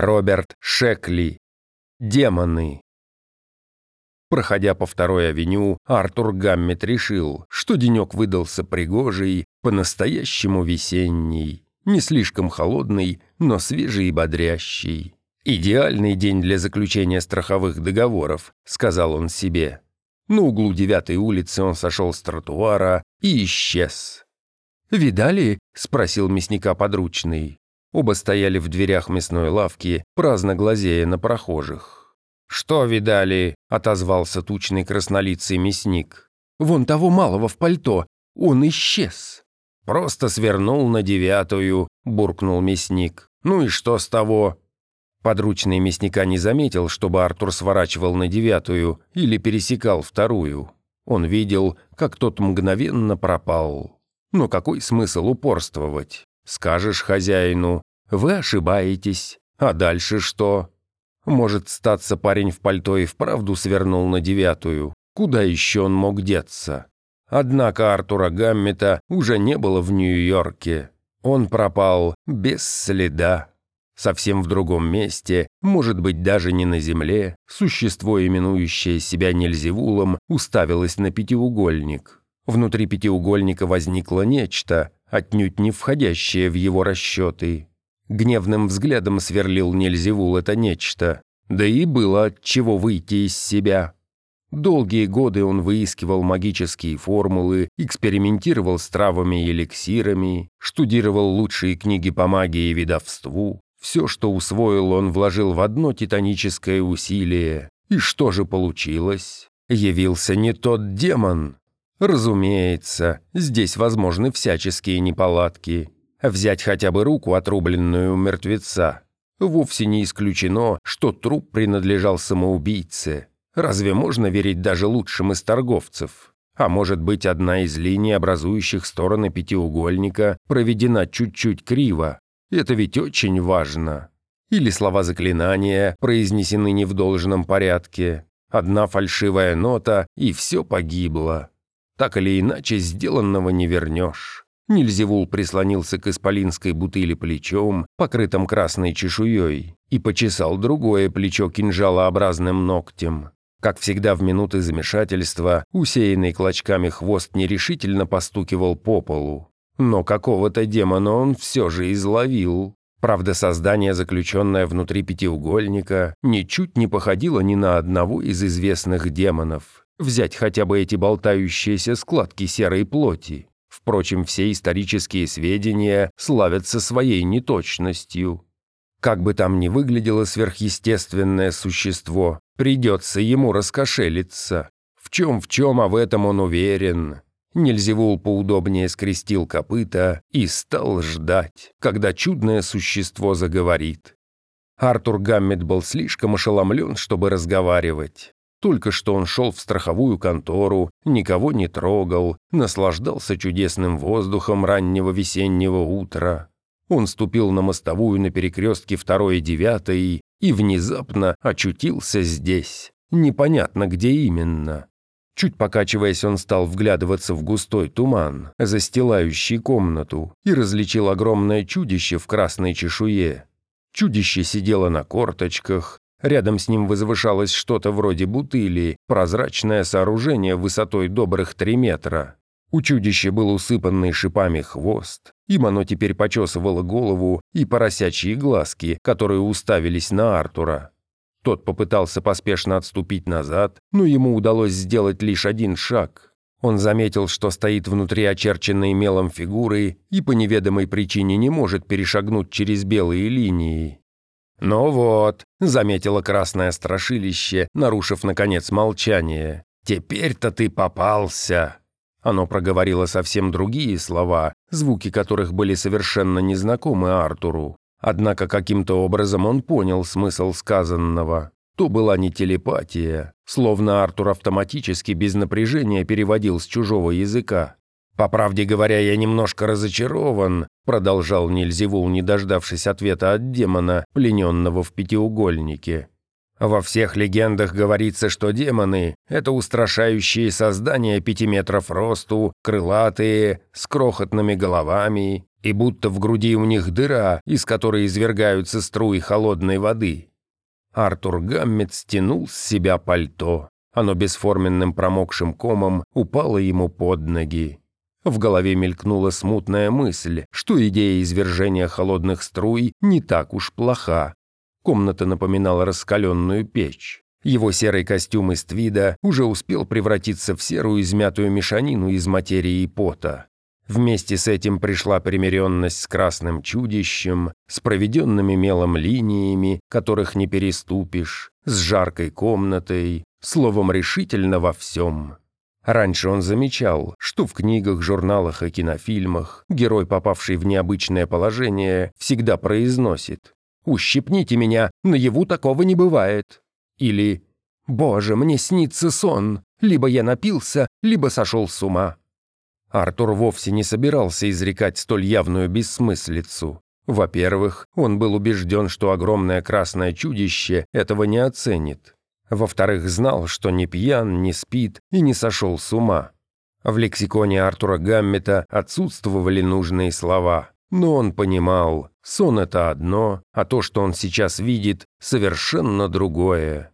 Роберт Шекли. Демоны. Проходя по второй авеню, Артур Гаммет решил, что денек выдался пригожий, по-настоящему весенний, не слишком холодный, но свежий и бодрящий. «Идеальный день для заключения страховых договоров», — сказал он себе. На углу девятой улицы он сошел с тротуара и исчез. «Видали?» — спросил мясника подручный. Оба стояли в дверях мясной лавки, праздно глазея на прохожих. «Что видали?» — отозвался тучный краснолицый мясник. «Вон того малого в пальто. Он исчез». «Просто свернул на девятую», — буркнул мясник. «Ну и что с того?» Подручный мясника не заметил, чтобы Артур сворачивал на девятую или пересекал вторую. Он видел, как тот мгновенно пропал. Но какой смысл упорствовать? Скажешь хозяину, вы ошибаетесь, а дальше что? Может, статься парень в пальто и вправду свернул на девятую. Куда еще он мог деться? Однако Артура Гаммета уже не было в Нью-Йорке. Он пропал без следа. Совсем в другом месте, может быть, даже не на земле, существо, именующее себя Нельзевулом, уставилось на пятиугольник. Внутри пятиугольника возникло нечто, отнюдь не входящее в его расчеты. Гневным взглядом сверлил Нельзевул это нечто, да и было от чего выйти из себя. Долгие годы он выискивал магические формулы, экспериментировал с травами и эликсирами, штудировал лучшие книги по магии и ведовству, все, что усвоил, он вложил в одно титаническое усилие. И что же получилось? Явился не тот демон. Разумеется, здесь возможны всяческие неполадки. Взять хотя бы руку, отрубленную у мертвеца. Вовсе не исключено, что труп принадлежал самоубийце. Разве можно верить даже лучшим из торговцев? А может быть, одна из линий, образующих стороны пятиугольника, проведена чуть-чуть криво, это ведь очень важно. Или слова заклинания произнесены не в должном порядке. Одна фальшивая нота, и все погибло. Так или иначе, сделанного не вернешь. Нильзевул прислонился к исполинской бутыли плечом, покрытым красной чешуей, и почесал другое плечо кинжалообразным ногтем. Как всегда в минуты замешательства, усеянный клочками хвост нерешительно постукивал по полу. Но какого-то демона он все же изловил. Правда, создание, заключенное внутри пятиугольника, ничуть не походило ни на одного из известных демонов. Взять хотя бы эти болтающиеся складки серой плоти. Впрочем, все исторические сведения славятся своей неточностью. Как бы там ни выглядело сверхъестественное существо, придется ему раскошелиться. В чем в чем, а в этом он уверен. Нельзевул поудобнее скрестил копыта и стал ждать, когда чудное существо заговорит. Артур Гаммет был слишком ошеломлен, чтобы разговаривать. Только что он шел в страховую контору, никого не трогал, наслаждался чудесным воздухом раннего весеннего утра. Он ступил на мостовую на перекрестке второй и девятой и внезапно очутился здесь. Непонятно, где именно. Чуть покачиваясь, он стал вглядываться в густой туман, застилающий комнату, и различил огромное чудище в красной чешуе. Чудище сидело на корточках, рядом с ним возвышалось что-то вроде бутыли, прозрачное сооружение высотой добрых три метра. У чудища был усыпанный шипами хвост, им оно теперь почесывало голову и поросячьи глазки, которые уставились на Артура. Тот попытался поспешно отступить назад, но ему удалось сделать лишь один шаг. Он заметил, что стоит внутри очерченной мелом фигуры и по неведомой причине не может перешагнуть через белые линии. «Ну вот», — заметило красное страшилище, нарушив, наконец, молчание. «Теперь-то ты попался». Оно проговорило совсем другие слова, звуки которых были совершенно незнакомы Артуру. Однако каким-то образом он понял смысл сказанного. То была не телепатия, словно Артур автоматически без напряжения переводил с чужого языка. «По правде говоря, я немножко разочарован», продолжал Нильзевул, не дождавшись ответа от демона, плененного в пятиугольнике. Во всех легендах говорится, что демоны — это устрашающие создания пяти метров росту, крылатые, с крохотными головами, и будто в груди у них дыра, из которой извергаются струи холодной воды. Артур Гаммет стянул с себя пальто. Оно бесформенным промокшим комом упало ему под ноги. В голове мелькнула смутная мысль, что идея извержения холодных струй не так уж плоха. Комната напоминала раскаленную печь. Его серый костюм из твида уже успел превратиться в серую измятую мешанину из материи и пота. Вместе с этим пришла примиренность с красным чудищем, с проведенными мелом линиями, которых не переступишь, с жаркой комнатой, словом, решительно во всем. Раньше он замечал, что в книгах, журналах и кинофильмах герой, попавший в необычное положение, всегда произносит «Ущипните меня, наяву такого не бывает». Или «Боже, мне снится сон, либо я напился, либо сошел с ума». Артур вовсе не собирался изрекать столь явную бессмыслицу. Во-первых, он был убежден, что огромное красное чудище этого не оценит. Во-вторых, знал, что не пьян, не спит и не сошел с ума. В лексиконе Артура Гаммета отсутствовали нужные слова, но он понимал, сон — это одно, а то, что он сейчас видит, совершенно другое.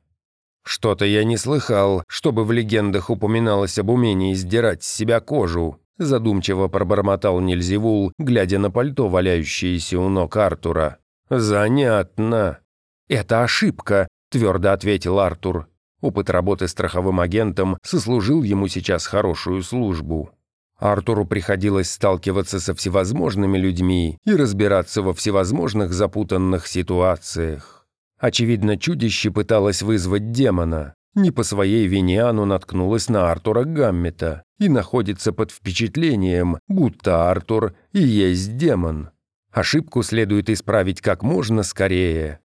«Что-то я не слыхал, чтобы в легендах упоминалось об умении сдирать с себя кожу», задумчиво пробормотал Нильзевул, глядя на пальто, валяющееся у ног Артура. «Занятно». «Это ошибка», твердо ответил Артур. Опыт работы страховым агентом сослужил ему сейчас хорошую службу. Артуру приходилось сталкиваться со всевозможными людьми и разбираться во всевозможных запутанных ситуациях. Очевидно, чудище пыталось вызвать демона. Не по своей вине оно наткнулось на Артура Гаммета и находится под впечатлением, будто Артур и есть демон. Ошибку следует исправить как можно скорее.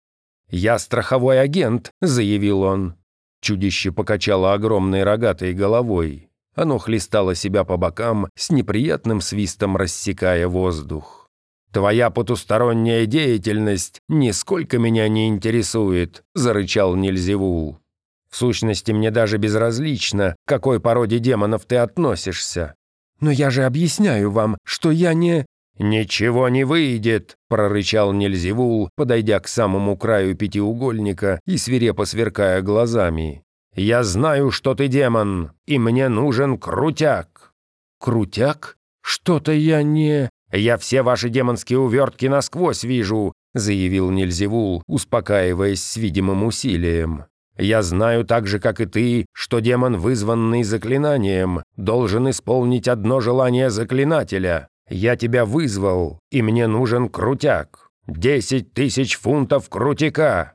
«Я страховой агент», — заявил он. Чудище покачало огромной рогатой головой. Оно хлестало себя по бокам, с неприятным свистом рассекая воздух. «Твоя потусторонняя деятельность нисколько меня не интересует», — зарычал Нильзевул. «В сущности, мне даже безразлично, к какой породе демонов ты относишься. Но я же объясняю вам, что я не...» «Ничего не выйдет!» – прорычал Нельзевул, подойдя к самому краю пятиугольника и свирепо сверкая глазами. «Я знаю, что ты демон, и мне нужен крутяк!» «Крутяк? Что-то я не...» «Я все ваши демонские увертки насквозь вижу», – заявил Нельзевул, успокаиваясь с видимым усилием. «Я знаю так же, как и ты, что демон, вызванный заклинанием, должен исполнить одно желание заклинателя. Я тебя вызвал, и мне нужен крутяк. Десять тысяч фунтов крутяка!»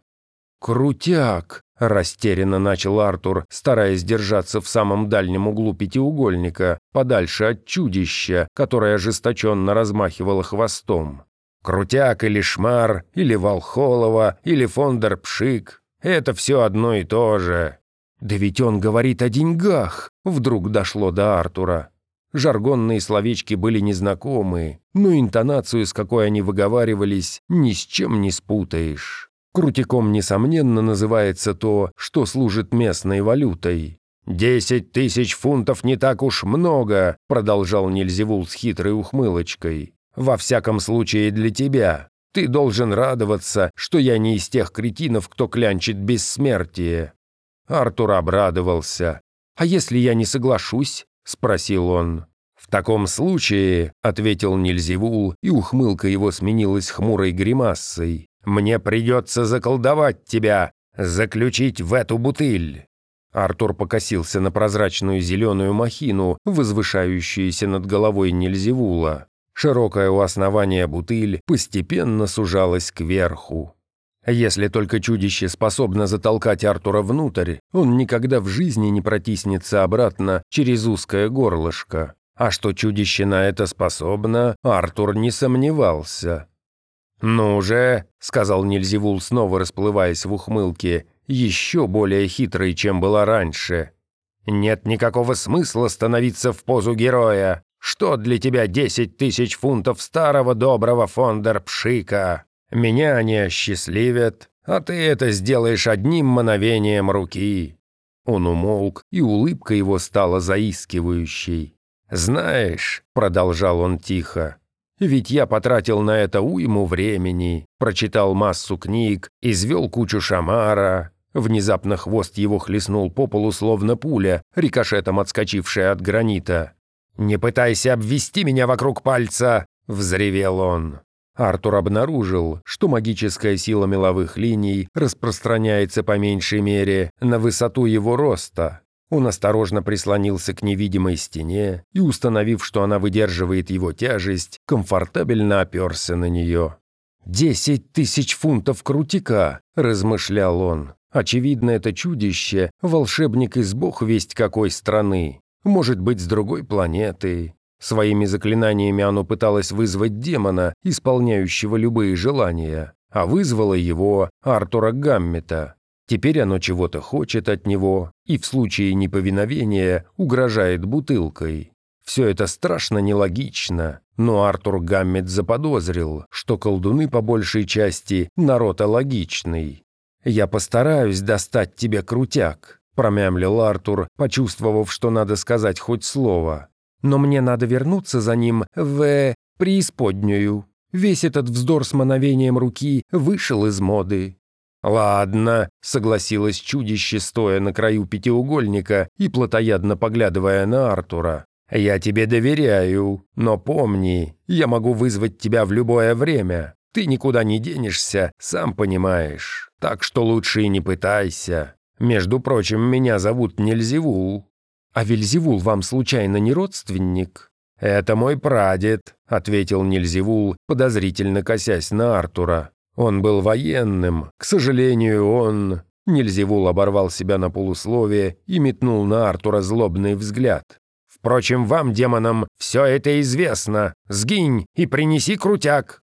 «Крутяк!» – растерянно начал Артур, стараясь держаться в самом дальнем углу пятиугольника, подальше от чудища, которое ожесточенно размахивало хвостом. «Крутяк или Шмар, или Волхолова, или Фондерпшик – это все одно и то же». «Да ведь он говорит о деньгах!» – вдруг дошло до Артура. Жаргонные словечки были незнакомые, но интонацию, с какой они выговаривались, ни с чем не спутаешь. Крутиком, несомненно, называется то, что служит местной валютой. «Десять тысяч фунтов не так уж много», — продолжал Нильзевул с хитрой ухмылочкой. «Во всяком случае для тебя. Ты должен радоваться, что я не из тех кретинов, кто клянчит бессмертие». Артур обрадовался. «А если я не соглашусь?» — спросил он. «В таком случае», — ответил Нильзевул, и ухмылка его сменилась хмурой гримасой, «мне придется заколдовать тебя, заключить в эту бутыль». Артур покосился на прозрачную зеленую махину, возвышающуюся над головой Нильзевула. Широкая у основания бутыль постепенно сужалась кверху. Если только чудище способно затолкать Артура внутрь, он никогда в жизни не протиснется обратно через узкое горлышко. А что чудище на это способно, Артур не сомневался. «Ну же», — сказал Нильзевул, снова расплываясь в ухмылке, еще более хитрый, чем была раньше. «Нет никакого смысла становиться в позу героя. Что для тебя десять тысяч фунтов старого доброго фондерпшика?» Меня они осчастливят, а ты это сделаешь одним мановением руки». Он умолк, и улыбка его стала заискивающей. «Знаешь», — продолжал он тихо, — «ведь я потратил на это уйму времени, прочитал массу книг, извел кучу шамара». Внезапно хвост его хлестнул по полу, словно пуля, рикошетом отскочившая от гранита. «Не пытайся обвести меня вокруг пальца!» — взревел он. Артур обнаружил, что магическая сила меловых линий распространяется по меньшей мере на высоту его роста. Он осторожно прислонился к невидимой стене и, установив, что она выдерживает его тяжесть, комфортабельно оперся на нее. «Десять тысяч фунтов крутика!» – размышлял он. «Очевидно, это чудище – волшебник из бог весть какой страны. Может быть, с другой планеты. Своими заклинаниями оно пыталось вызвать демона, исполняющего любые желания, а вызвало его, Артура Гаммета. Теперь оно чего-то хочет от него и в случае неповиновения угрожает бутылкой. Все это страшно нелогично, но Артур Гаммет заподозрил, что колдуны по большей части народ алогичный. «Я постараюсь достать тебе крутяк», – промямлил Артур, почувствовав, что надо сказать хоть слово но мне надо вернуться за ним в преисподнюю. Весь этот вздор с мановением руки вышел из моды. «Ладно», — согласилась чудище, стоя на краю пятиугольника и плотоядно поглядывая на Артура. «Я тебе доверяю, но помни, я могу вызвать тебя в любое время. Ты никуда не денешься, сам понимаешь. Так что лучше и не пытайся. Между прочим, меня зовут Нельзевул. «А Вельзевул вам случайно не родственник?» «Это мой прадед», — ответил Нельзевул, подозрительно косясь на Артура. «Он был военным. К сожалению, он...» Нельзевул оборвал себя на полусловие и метнул на Артура злобный взгляд. «Впрочем, вам, демонам, все это известно. Сгинь и принеси крутяк!»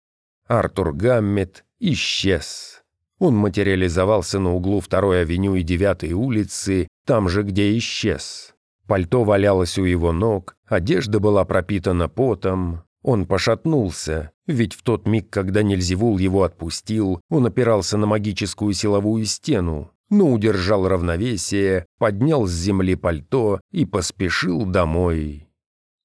Артур Гаммет исчез. Он материализовался на углу второй авеню и девятой улицы, там же, где исчез. Пальто валялось у его ног, одежда была пропитана потом. Он пошатнулся, ведь в тот миг, когда Нельзевул его отпустил, он опирался на магическую силовую стену, но удержал равновесие, поднял с земли пальто и поспешил домой.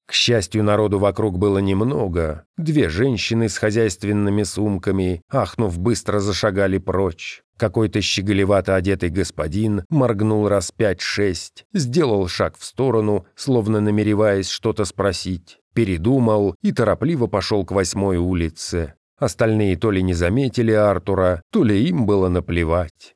К счастью, народу вокруг было немного. Две женщины с хозяйственными сумками, ахнув, быстро зашагали прочь. Какой-то щеголевато одетый господин моргнул раз пять-шесть, сделал шаг в сторону, словно намереваясь что-то спросить, передумал и торопливо пошел к восьмой улице. Остальные то ли не заметили Артура, то ли им было наплевать.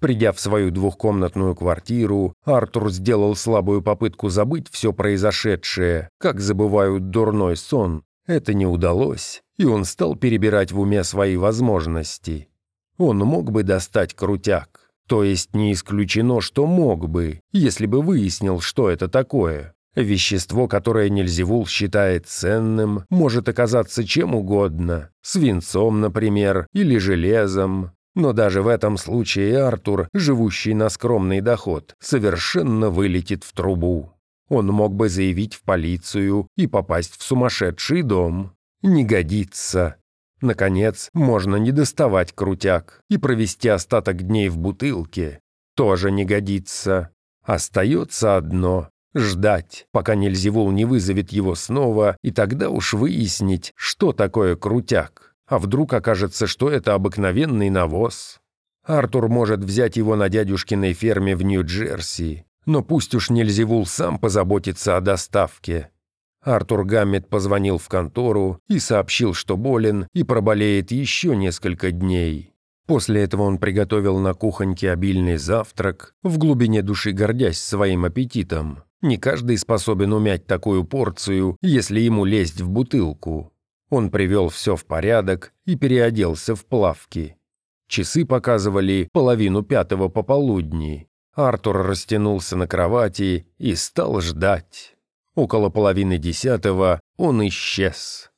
Придя в свою двухкомнатную квартиру, Артур сделал слабую попытку забыть все произошедшее, как забывают дурной сон. Это не удалось, и он стал перебирать в уме свои возможности. Он мог бы достать крутяк. То есть не исключено, что мог бы, если бы выяснил, что это такое. Вещество, которое Нельзевул считает ценным, может оказаться чем угодно. Свинцом, например, или железом. Но даже в этом случае Артур, живущий на скромный доход, совершенно вылетит в трубу. Он мог бы заявить в полицию и попасть в сумасшедший дом. Не годится. Наконец, можно не доставать крутяк и провести остаток дней в бутылке. Тоже не годится. Остается одно — ждать, пока Нельзевул не вызовет его снова, и тогда уж выяснить, что такое крутяк. А вдруг окажется, что это обыкновенный навоз? Артур может взять его на дядюшкиной ферме в Нью-Джерси, но пусть уж Нельзевул сам позаботится о доставке. Артур Гаммет позвонил в контору и сообщил, что болен и проболеет еще несколько дней. После этого он приготовил на кухоньке обильный завтрак, в глубине души гордясь своим аппетитом. Не каждый способен умять такую порцию, если ему лезть в бутылку. Он привел все в порядок и переоделся в плавки. Часы показывали половину пятого пополудни. Артур растянулся на кровати и стал ждать. Около половины десятого он исчез.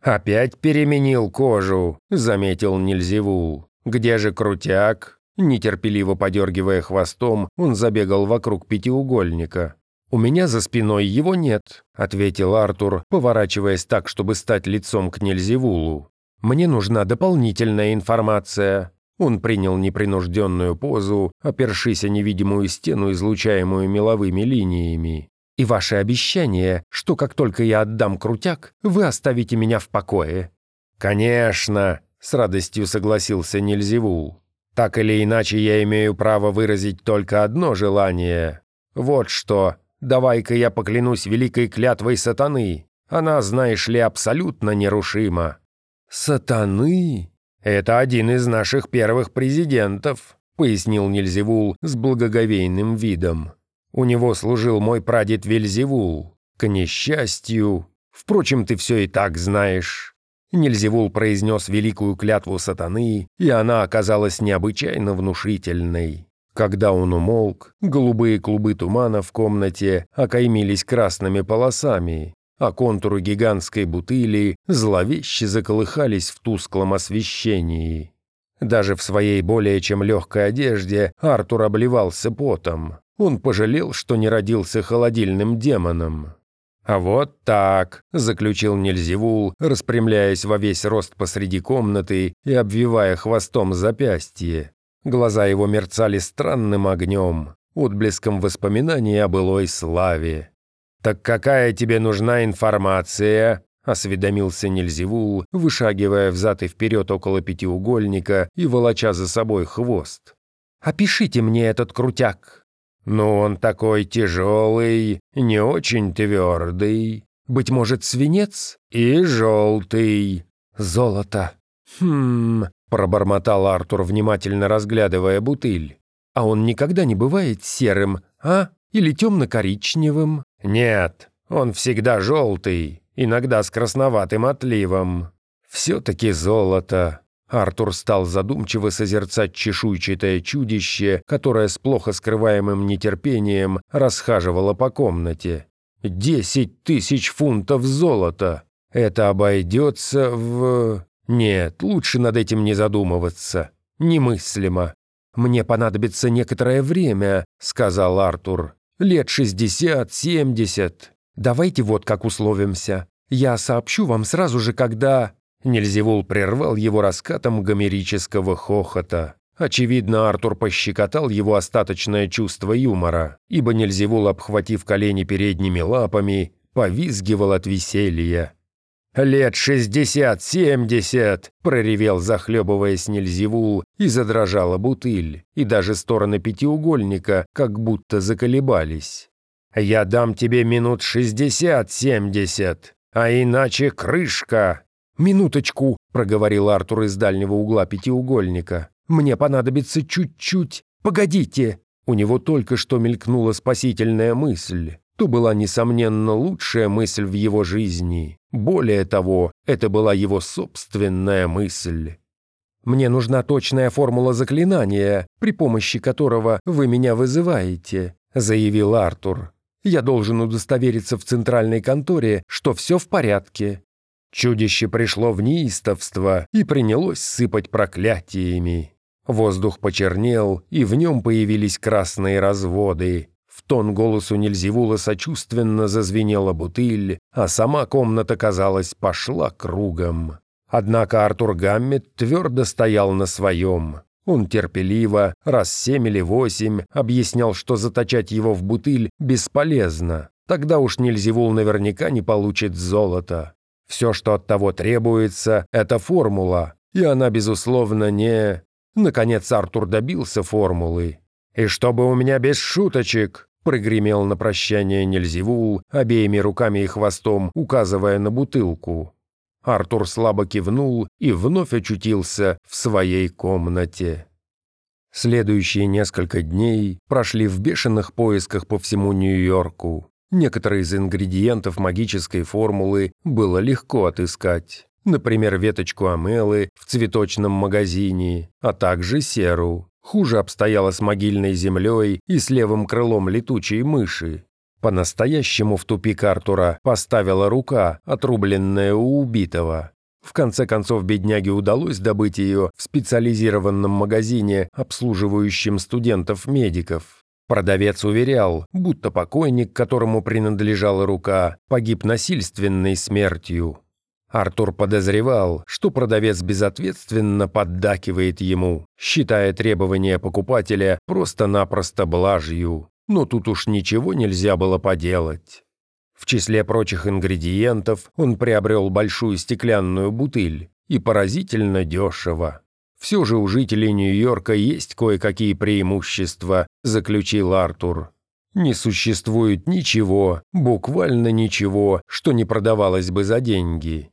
«Опять переменил кожу», — заметил Нельзевул. «Где же крутяк?» Нетерпеливо подергивая хвостом, он забегал вокруг пятиугольника. «У меня за спиной его нет», — ответил Артур, поворачиваясь так, чтобы стать лицом к Нельзевулу. «Мне нужна дополнительная информация. Он принял непринужденную позу, опершись о невидимую стену, излучаемую меловыми линиями. «И ваше обещание, что как только я отдам крутяк, вы оставите меня в покое». «Конечно», — с радостью согласился Нильзевул. «Так или иначе, я имею право выразить только одно желание. Вот что, давай-ка я поклянусь великой клятвой сатаны. Она, знаешь ли, абсолютно нерушима». «Сатаны?» «Это один из наших первых президентов», — пояснил Нильзевул с благоговейным видом. «У него служил мой прадед Вельзевул. К несчастью... Впрочем, ты все и так знаешь». Нильзевул произнес великую клятву сатаны, и она оказалась необычайно внушительной. Когда он умолк, голубые клубы тумана в комнате окаймились красными полосами, а контуры гигантской бутыли зловеще заколыхались в тусклом освещении. Даже в своей более чем легкой одежде Артур обливался потом. Он пожалел, что не родился холодильным демоном. «А вот так», — заключил Нельзевул, распрямляясь во весь рост посреди комнаты и обвивая хвостом запястье. Глаза его мерцали странным огнем, отблеском воспоминаний о былой славе. «Так какая тебе нужна информация?» — осведомился Нельзевул, вышагивая взад и вперед около пятиугольника и волоча за собой хвост. «Опишите мне этот крутяк». «Ну, он такой тяжелый, не очень твердый. Быть может, свинец? И желтый. Золото. Хм...» — пробормотал Артур, внимательно разглядывая бутыль. «А он никогда не бывает серым, а? Или темно-коричневым?» «Нет, он всегда желтый, иногда с красноватым отливом. Все-таки золото». Артур стал задумчиво созерцать чешуйчатое чудище, которое с плохо скрываемым нетерпением расхаживало по комнате. «Десять тысяч фунтов золота! Это обойдется в...» «Нет, лучше над этим не задумываться. Немыслимо. Мне понадобится некоторое время», — сказал Артур. Лет шестьдесят, семьдесят. Давайте вот как условимся. Я сообщу вам сразу же, когда...» Нельзевул прервал его раскатом гомерического хохота. Очевидно, Артур пощекотал его остаточное чувство юмора, ибо Нельзевул, обхватив колени передними лапами, повизгивал от веселья. «Лет шестьдесят-семьдесят!» — проревел, захлебываясь Нельзевул, и задрожала бутыль, и даже стороны пятиугольника как будто заколебались. «Я дам тебе минут шестьдесят-семьдесят, а иначе крышка!» «Минуточку!» — проговорил Артур из дальнего угла пятиугольника. «Мне понадобится чуть-чуть. Погодите!» У него только что мелькнула спасительная мысль то была, несомненно, лучшая мысль в его жизни. Более того, это была его собственная мысль. «Мне нужна точная формула заклинания, при помощи которого вы меня вызываете», заявил Артур. «Я должен удостовериться в центральной конторе, что все в порядке». Чудище пришло в неистовство и принялось сыпать проклятиями. Воздух почернел, и в нем появились красные разводы. В тон голосу Нельзевула сочувственно зазвенела бутыль, а сама комната, казалось, пошла кругом. Однако Артур Гаммет твердо стоял на своем. Он терпеливо, раз семь или восемь, объяснял, что заточать его в бутыль бесполезно. Тогда уж Нельзевул наверняка не получит золото. Все, что от того требуется, это формула, и она, безусловно, не... Наконец Артур добился формулы. «И чтобы у меня без шуточек», Прогремел на прощание Нельзевул, обеими руками и хвостом, указывая на бутылку. Артур слабо кивнул и вновь очутился в своей комнате. Следующие несколько дней прошли в бешеных поисках по всему Нью-Йорку. Некоторые из ингредиентов магической формулы было легко отыскать. Например, веточку амелы в цветочном магазине, а также серу. Хуже обстояло с могильной землей и с левым крылом летучей мыши. По-настоящему в тупик Артура поставила рука, отрубленная у убитого. В конце концов, бедняге удалось добыть ее в специализированном магазине, обслуживающем студентов-медиков. Продавец уверял, будто покойник, которому принадлежала рука, погиб насильственной смертью. Артур подозревал, что продавец безответственно поддакивает ему, считая требования покупателя просто-напросто блажью. Но тут уж ничего нельзя было поделать. В числе прочих ингредиентов он приобрел большую стеклянную бутыль и поразительно дешево. Все же у жителей Нью-Йорка есть кое-какие преимущества, заключил Артур. Не существует ничего, буквально ничего, что не продавалось бы за деньги.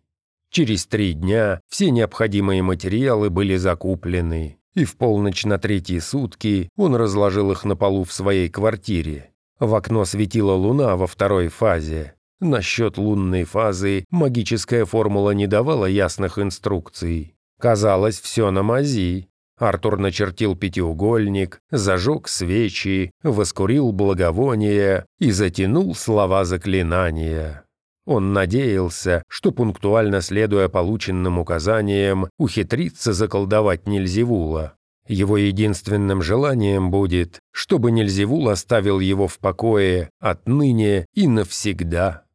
Через три дня все необходимые материалы были закуплены, и в полночь на третьи сутки он разложил их на полу в своей квартире. В окно светила луна во второй фазе. Насчет лунной фазы магическая формула не давала ясных инструкций. Казалось, все на мази. Артур начертил пятиугольник, зажег свечи, воскурил благовония и затянул слова заклинания. Он надеялся, что пунктуально следуя полученным указаниям, ухитрится заколдовать Нельзевула. Его единственным желанием будет, чтобы Нельзевул оставил его в покое отныне и навсегда.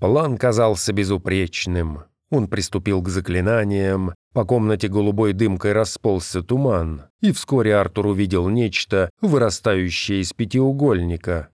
План казался безупречным. Он приступил к заклинаниям, по комнате голубой дымкой расползся туман, и вскоре Артур увидел нечто, вырастающее из пятиугольника.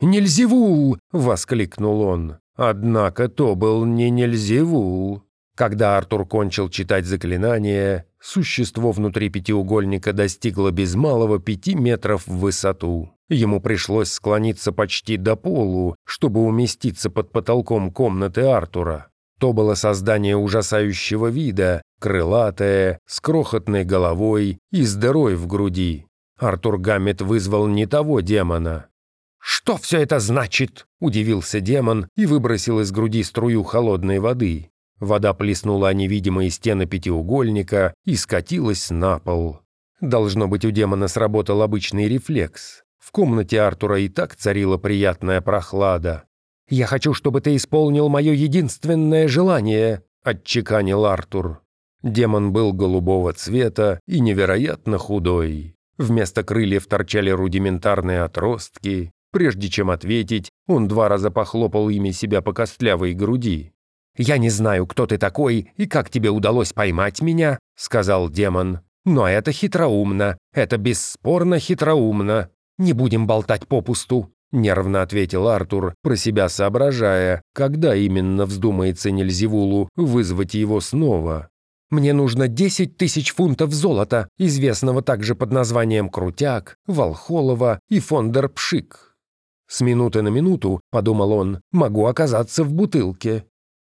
«Нельзевул!» — воскликнул он. Однако то был не Нельзевул. Когда Артур кончил читать заклинание, существо внутри пятиугольника достигло без малого пяти метров в высоту. Ему пришлось склониться почти до полу, чтобы уместиться под потолком комнаты Артура. То было создание ужасающего вида, крылатое, с крохотной головой и с дырой в груди. Артур Гаммет вызвал не того демона. «Что все это значит?» – удивился демон и выбросил из груди струю холодной воды. Вода плеснула о невидимые стены пятиугольника и скатилась на пол. Должно быть, у демона сработал обычный рефлекс. В комнате Артура и так царила приятная прохлада. «Я хочу, чтобы ты исполнил мое единственное желание», – отчеканил Артур. Демон был голубого цвета и невероятно худой. Вместо крыльев торчали рудиментарные отростки, Прежде чем ответить, он два раза похлопал ими себя по костлявой груди. «Я не знаю, кто ты такой и как тебе удалось поймать меня», — сказал демон. «Но это хитроумно, это бесспорно хитроумно. Не будем болтать попусту», — нервно ответил Артур, про себя соображая, когда именно вздумается Нельзевулу вызвать его снова. «Мне нужно десять тысяч фунтов золота, известного также под названием Крутяк, Волхолова и Фондерпшик». С минуты на минуту, подумал он, могу оказаться в бутылке.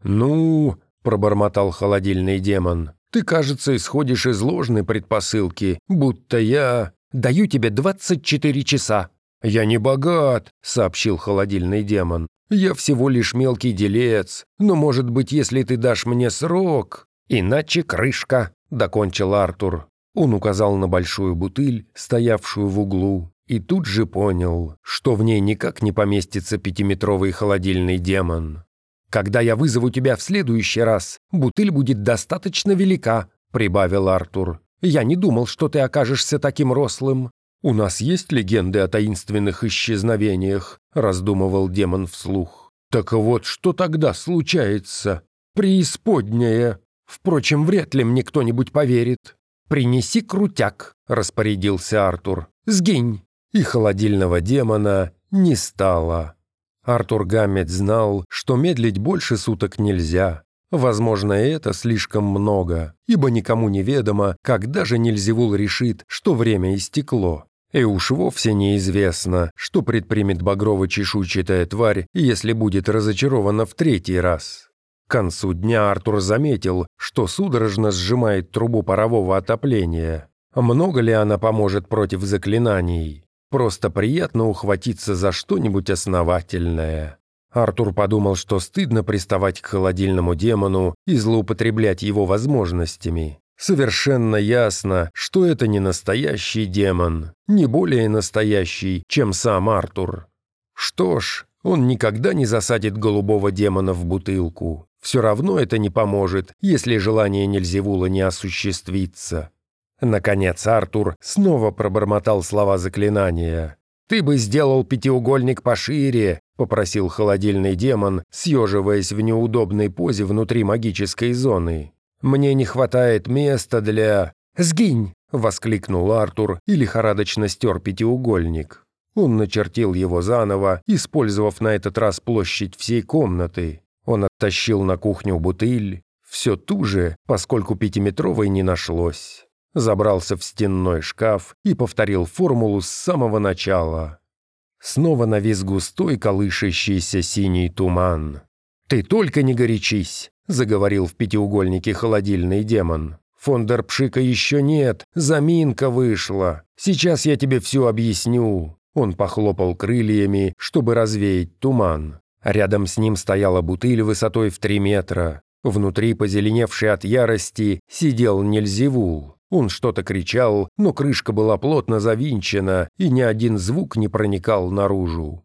«Ну», — пробормотал холодильный демон, «ты, кажется, исходишь из ложной предпосылки, будто я...» «Даю тебе 24 часа». «Я не богат», — сообщил холодильный демон. «Я всего лишь мелкий делец, но, может быть, если ты дашь мне срок...» «Иначе крышка», — докончил Артур. Он указал на большую бутыль, стоявшую в углу, и тут же понял, что в ней никак не поместится пятиметровый холодильный демон. «Когда я вызову тебя в следующий раз, бутыль будет достаточно велика», — прибавил Артур. «Я не думал, что ты окажешься таким рослым». «У нас есть легенды о таинственных исчезновениях», — раздумывал демон вслух. «Так вот, что тогда случается? Преисподняя. Впрочем, вряд ли мне кто-нибудь поверит». «Принеси крутяк», — распорядился Артур. «Сгинь». И холодильного демона не стало. Артур Гаммет знал, что медлить больше суток нельзя. Возможно, это слишком много, ибо никому не ведомо, когда же Нельзевул решит, что время истекло. И уж вовсе неизвестно, что предпримет багрово-чешуйчатая тварь, если будет разочарована в третий раз. К концу дня Артур заметил, что судорожно сжимает трубу парового отопления. Много ли она поможет против заклинаний? Просто приятно ухватиться за что-нибудь основательное. Артур подумал, что стыдно приставать к холодильному демону и злоупотреблять его возможностями. Совершенно ясно, что это не настоящий демон, не более настоящий, чем сам Артур. Что ж, он никогда не засадит голубого демона в бутылку. Все равно это не поможет, если желание Нельзевула не осуществится. Наконец Артур снова пробормотал слова заклинания. «Ты бы сделал пятиугольник пошире», — попросил холодильный демон, съеживаясь в неудобной позе внутри магической зоны. «Мне не хватает места для...» «Сгинь!» — воскликнул Артур и лихорадочно стер пятиугольник. Он начертил его заново, использовав на этот раз площадь всей комнаты. Он оттащил на кухню бутыль, все ту же, поскольку пятиметровой не нашлось. Забрался в стенной шкаф и повторил формулу с самого начала. Снова навис густой колышащийся синий туман. «Ты только не горячись!» — заговорил в пятиугольнике холодильный демон. «Фондерпшика еще нет, заминка вышла. Сейчас я тебе все объясню». Он похлопал крыльями, чтобы развеять туман. Рядом с ним стояла бутыль высотой в три метра. Внутри, позеленевший от ярости, сидел Нельзевул. Он что-то кричал, но крышка была плотно завинчена, и ни один звук не проникал наружу.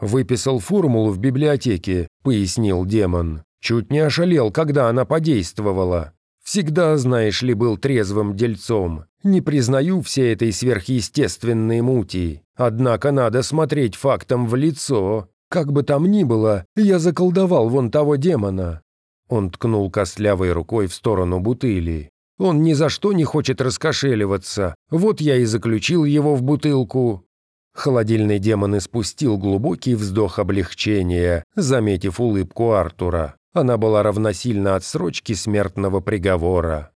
«Выписал формулу в библиотеке», — пояснил демон. «Чуть не ошалел, когда она подействовала. Всегда, знаешь ли, был трезвым дельцом. Не признаю всей этой сверхъестественной мути. Однако надо смотреть фактом в лицо. Как бы там ни было, я заколдовал вон того демона». Он ткнул костлявой рукой в сторону бутыли. Он ни за что не хочет раскошеливаться. Вот я и заключил его в бутылку». Холодильный демон испустил глубокий вздох облегчения, заметив улыбку Артура. Она была равносильна отсрочке смертного приговора.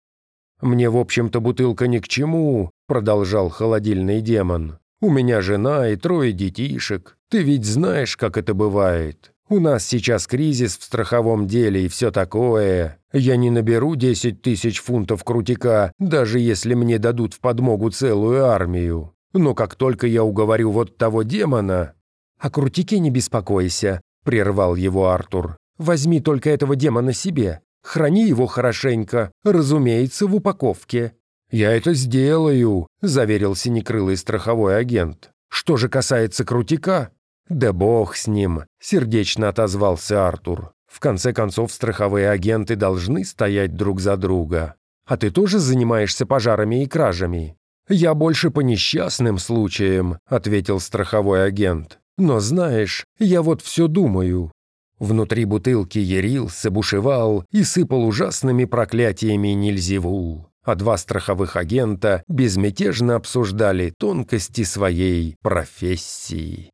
«Мне, в общем-то, бутылка ни к чему», — продолжал холодильный демон. «У меня жена и трое детишек. Ты ведь знаешь, как это бывает. У нас сейчас кризис в страховом деле и все такое. Я не наберу 10 тысяч фунтов крутика, даже если мне дадут в подмогу целую армию. Но как только я уговорю вот того демона...» «О крутике не беспокойся», — прервал его Артур. «Возьми только этого демона себе. Храни его хорошенько, разумеется, в упаковке». «Я это сделаю», — заверил синекрылый страховой агент. «Что же касается крутика, «Да бог с ним», — сердечно отозвался Артур. «В конце концов, страховые агенты должны стоять друг за друга. А ты тоже занимаешься пожарами и кражами?» «Я больше по несчастным случаям», — ответил страховой агент. «Но знаешь, я вот все думаю». Внутри бутылки ярился, бушевал и сыпал ужасными проклятиями Нильзевул, а два страховых агента безмятежно обсуждали тонкости своей профессии.